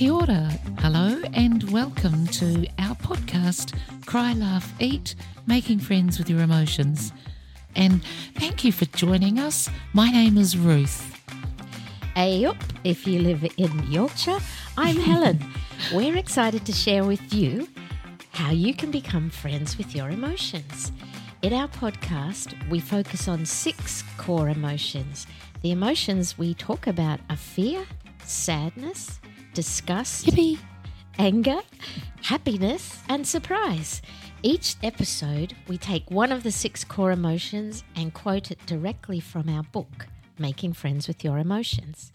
Kia ora, hello, and welcome to our podcast, Cry, Laugh, Eat Making Friends with Your Emotions. And thank you for joining us. My name is Ruth. Ayup, if you live in Yorkshire, I'm Helen. We're excited to share with you how you can become friends with your emotions. In our podcast, we focus on six core emotions. The emotions we talk about are fear, sadness, disgust, Yippee! anger, happiness, and surprise. Each episode, we take one of the six core emotions and quote it directly from our book, Making Friends with Your Emotions.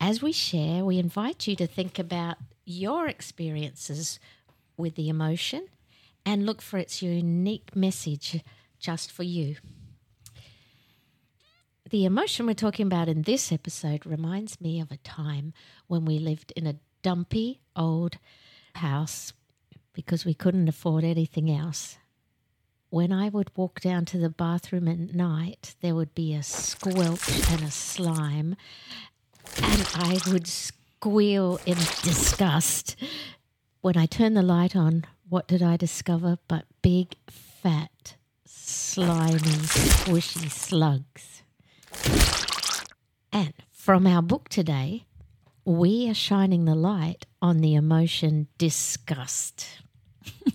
As we share, we invite you to think about your experiences with the emotion and look for its unique message just for you. The emotion we're talking about in this episode reminds me of a time when we lived in a dumpy old house because we couldn't afford anything else. When I would walk down to the bathroom at night, there would be a squelch and a slime, and I would squeal in disgust. When I turned the light on, what did I discover but big, fat, slimy, squishy slugs? And from our book today, we are shining the light on the emotion disgust.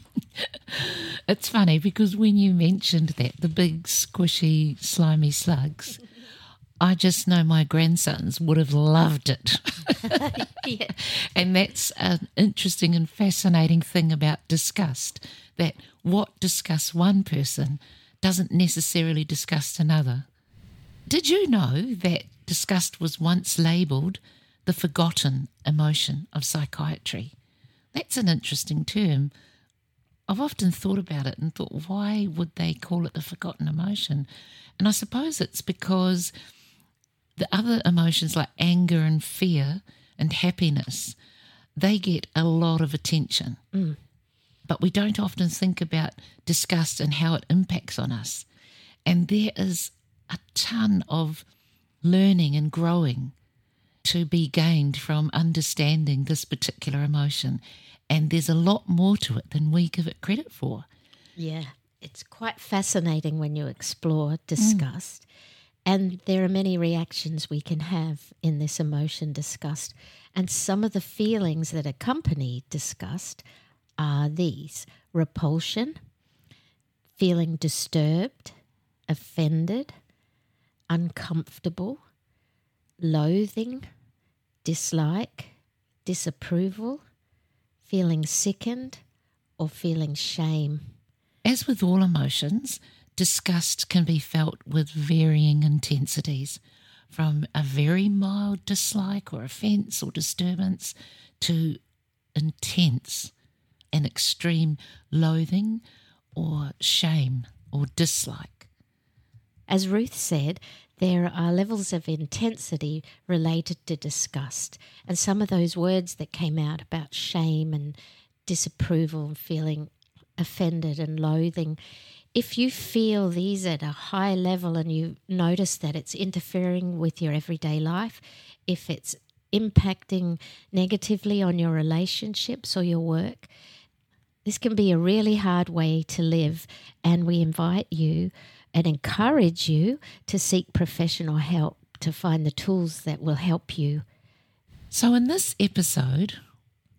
It's funny because when you mentioned that, the big, squishy, slimy slugs, I just know my grandsons would have loved it. Yeah. And that's an interesting and fascinating thing about disgust that what disgusts one person doesn't necessarily disgust another. Did you know that disgust was once labelled the forgotten emotion of psychiatry? That's an interesting term. I've often thought about it and thought, why would they call it the forgotten emotion? And I suppose it's because the other emotions like anger and fear and happiness, they get a lot of attention. Mm. But we don't often think about disgust and how it impacts on us. And there is a ton of learning and growing to be gained from understanding this particular emotion. And there's a lot more to it than we give it credit for. Yeah, it's quite fascinating when you explore mm. disgust. And there are many reactions we can have in this emotion disgust. And some of the feelings that accompany disgust are these repulsion, feeling disturbed, offended, uncomfortable, loathing, dislike, disapproval, feeling sickened, or feeling shame. As with all emotions, disgust can be felt with varying intensities, from a very mild dislike or offence or disturbance to intense and extreme loathing or shame or dislike. As Ruth said, there are levels of intensity related to disgust. And some of those words that came out about shame and disapproval and feeling offended and loathing, if you feel these at a high level and you notice that it's interfering with your everyday life, if it's impacting negatively on your relationships or your work, this can be a really hard way to live. And we invite you and encourage you to seek professional help to find the tools that will help you. So, in this episode,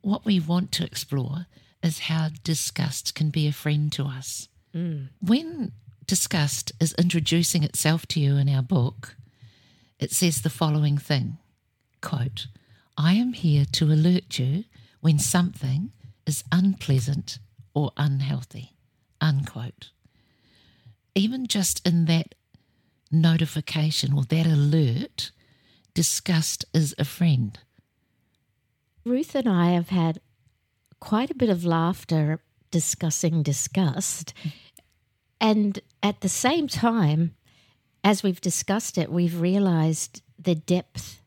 what we want to explore is how disgust can be a friend to us. Mm. When disgust is introducing itself to you in our book, it says the following thing quote, I am here to alert you when something is unpleasant or unhealthy. Unquote. Even just in that notification or that alert, disgust is a friend. Ruth and I have had quite a bit of laughter discussing disgust. And at the same time, as we've discussed it, we've realized the depth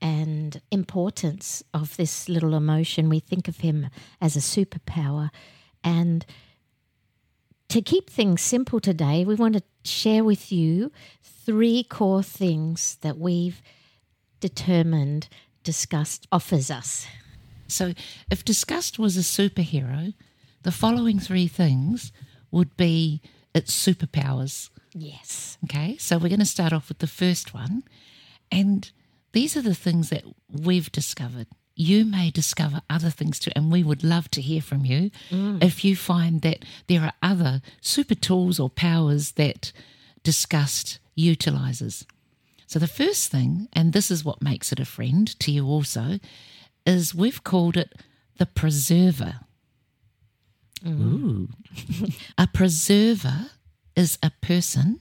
and importance of this little emotion. We think of him as a superpower. And to keep things simple today, we want to share with you three core things that we've determined disgust offers us. So, if disgust was a superhero, the following three things would be its superpowers. Yes. Okay, so we're going to start off with the first one. And these are the things that we've discovered. You may discover other things too, and we would love to hear from you mm. if you find that there are other super tools or powers that disgust utilizes. So, the first thing, and this is what makes it a friend to you also, is we've called it the preserver. Mm. Ooh. a preserver is a person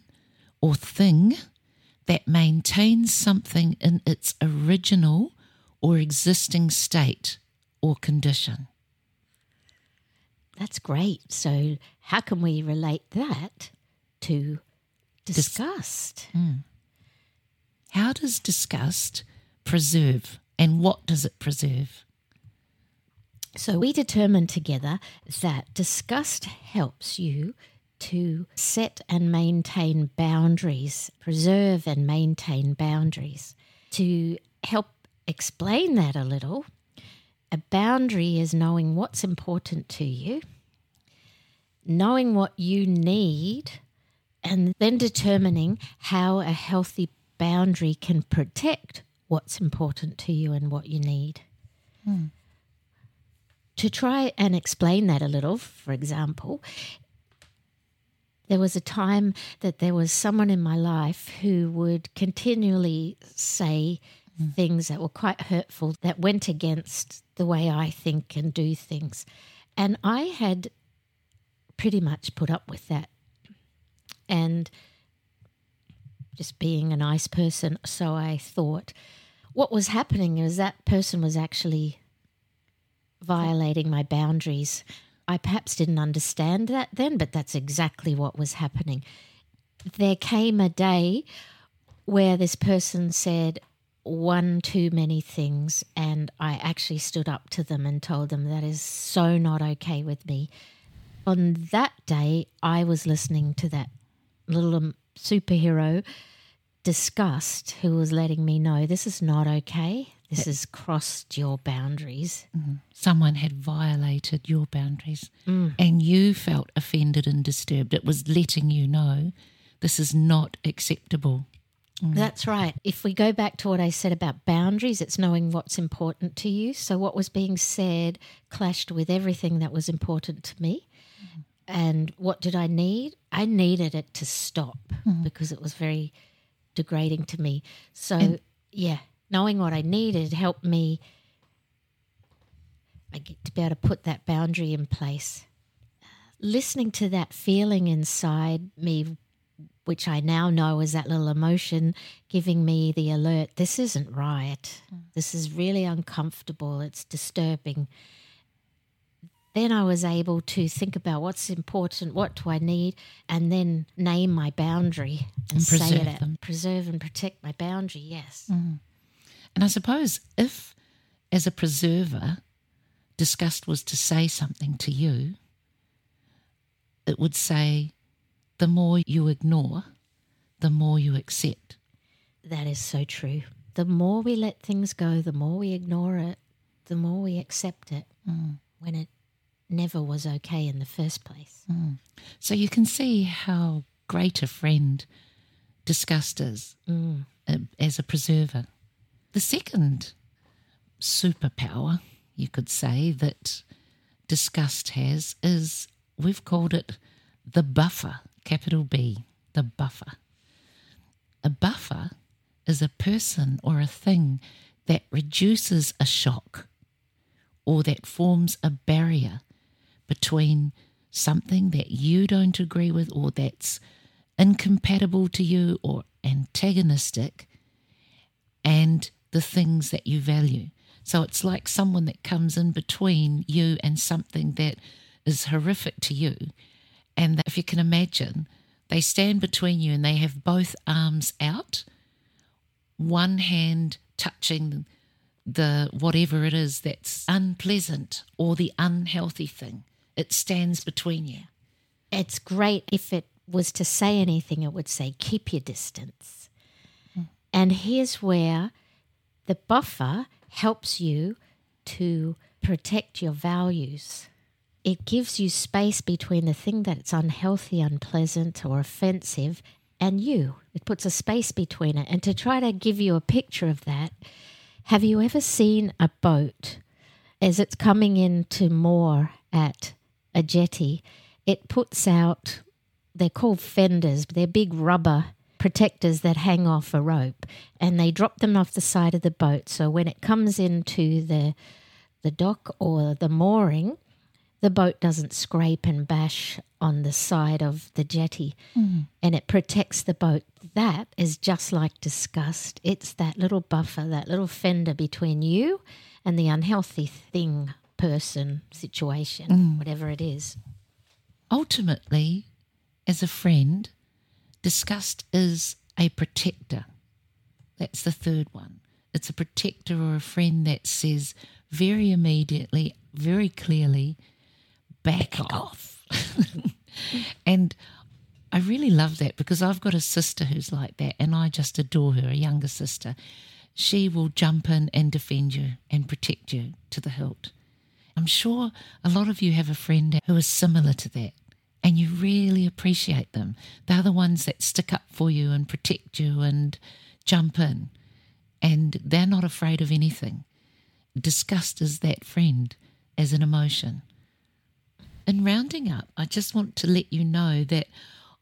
or thing that maintains something in its original or existing state or condition. That's great. So, how can we relate that to disgust? Hmm. How does disgust preserve and what does it preserve? So, we determined together that disgust helps you to set and maintain boundaries, preserve and maintain boundaries. To help explain that a little, a boundary is knowing what's important to you, knowing what you need, and then determining how a healthy boundary can protect what's important to you and what you need. Hmm. To try and explain that a little, for example, there was a time that there was someone in my life who would continually say Mm. things that were quite hurtful that went against the way I think and do things. And I had pretty much put up with that. And just being a nice person, so I thought what was happening is that person was actually violating my boundaries. I perhaps didn't understand that then, but that's exactly what was happening. There came a day where this person said one too many things, and I actually stood up to them and told them that is so not okay with me. On that day, I was listening to that little um, superhero disgust who was letting me know this is not okay. This has crossed your boundaries. Someone had violated your boundaries and you felt offended and disturbed. It was letting you know this is not acceptable. Mm. That's right. If we go back to what I said about boundaries, it's knowing what's important to you. So, what was being said clashed with everything that was important to me. Mm. And what did I need? I needed it to stop mm-hmm. because it was very degrading to me. So, yeah, knowing what I needed helped me I get to be able to put that boundary in place. Listening to that feeling inside me, which I now know is that little emotion giving me the alert this isn't right. Mm. This is really uncomfortable. It's disturbing. Then I was able to think about what's important, what do I need, and then name my boundary and, And say it. them. Preserve and protect my boundary, yes. Mm. And I suppose if, as a preserver, disgust was to say something to you, it would say, the more you ignore, the more you accept. That is so true. The more we let things go, the more we ignore it, the more we accept it mm. when it never was okay in the first place. Mm. So you can see how great a friend disgust is mm. uh, as a preserver. The second superpower, you could say, that disgust has is we've called it the buffer, capital B, the buffer. A buffer is a person or a thing that reduces a shock or that forms a barrier between something that you don't agree with or that's incompatible to you or antagonistic and the things that you value. So it's like someone that comes in between you and something that is horrific to you. And if you can imagine, they stand between you and they have both arms out, one hand touching the whatever it is that's unpleasant or the unhealthy thing. It stands between you. It's great if it was to say anything, it would say, keep your distance. Hmm. And here's where the buffer helps you to protect your values. It gives you space between the thing that's unhealthy, unpleasant, or offensive and you. It puts a space between it. And to try to give you a picture of that, have you ever seen a boat as it's coming into moor at a jetty? It puts out, they're called fenders, they're big rubber protectors that hang off a rope and they drop them off the side of the boat. So when it comes into the the dock or the mooring, the boat doesn't scrape and bash on the side of the jetty Mm. and it protects the boat. That is just like disgust. It's that little buffer, that little fender between you and the unhealthy thing, person, situation, whatever it is. Ultimately, as a friend, disgust is a protector. That's the third one. It's a protector or a friend that says very immediately, very clearly, back off. and I really love that because I've got a sister who's like that and I just adore her, a younger sister. She will jump in and defend you and protect you to the hilt. I'm sure a lot of you have a friend who is similar to that and you really appreciate them. They're the ones that stick up for you and protect you and jump in. And they're not afraid of anything. Disgust is that friend as an emotion. In rounding up, I just want to let you know that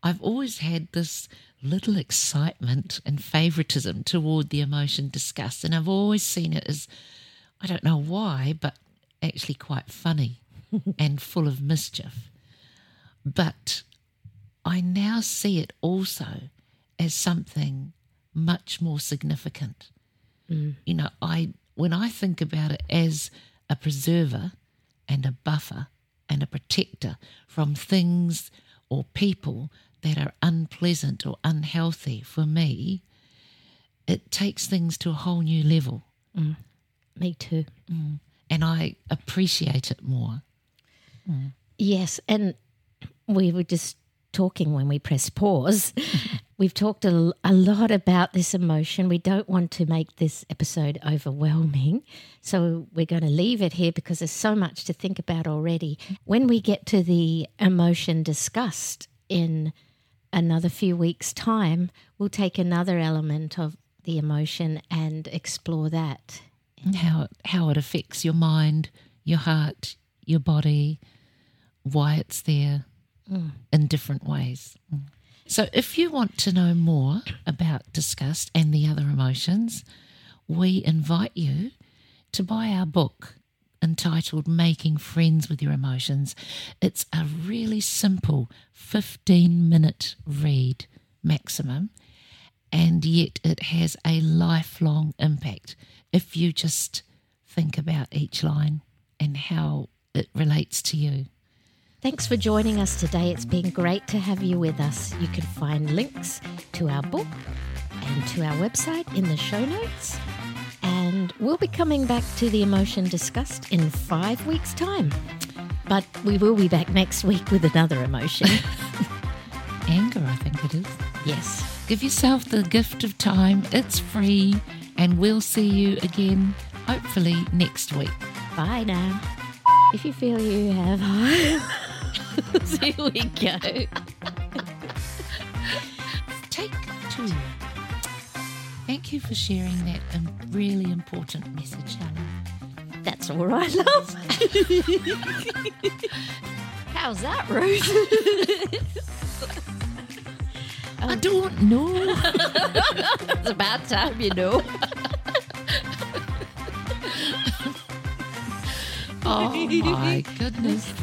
I've always had this little excitement and favoritism toward the emotion disgust. And I've always seen it as, I don't know why, but actually quite funny and full of mischief. But I now see it also as something much more significant. Mm. You know, I when I think about it as a preserver and a buffer and a protector from things or people that are unpleasant or unhealthy for me, it takes things to a whole new level. Mm. Me too. Mm. And I appreciate it more. Mm. Yes, and we were just talking when we press pause. We've talked a, a lot about this emotion. We don't want to make this episode overwhelming. So we're going to leave it here because there's so much to think about already. When we get to the emotion discussed in another few weeks' time, we'll take another element of the emotion and explore that. how how it affects your mind, your heart, your body, why it's there in different ways. Mm. So, if you want to know more about disgust and the other emotions, we invite you to buy our book entitled Making Friends with Your Emotions. It's a really simple 15 minute read maximum and yet it has a lifelong impact if you just think about each line and how it relates to you. Thanks for joining us today. It's been great to have you with us. You can find links to our book and to our website in the show notes. And we'll be coming back to the emotion discussed in five weeks' time. But we will be back next week with another emotion. Anger, I think it is. yes. Give yourself the gift of time, it's free, and we'll see you again hopefully next week. Bye now. If you feel you have here we go. Take two. Thank you for sharing that um, really important message, Helen. That's all right, love. How's that, Ruth? I don't know. it's about time, you know. oh my goodness.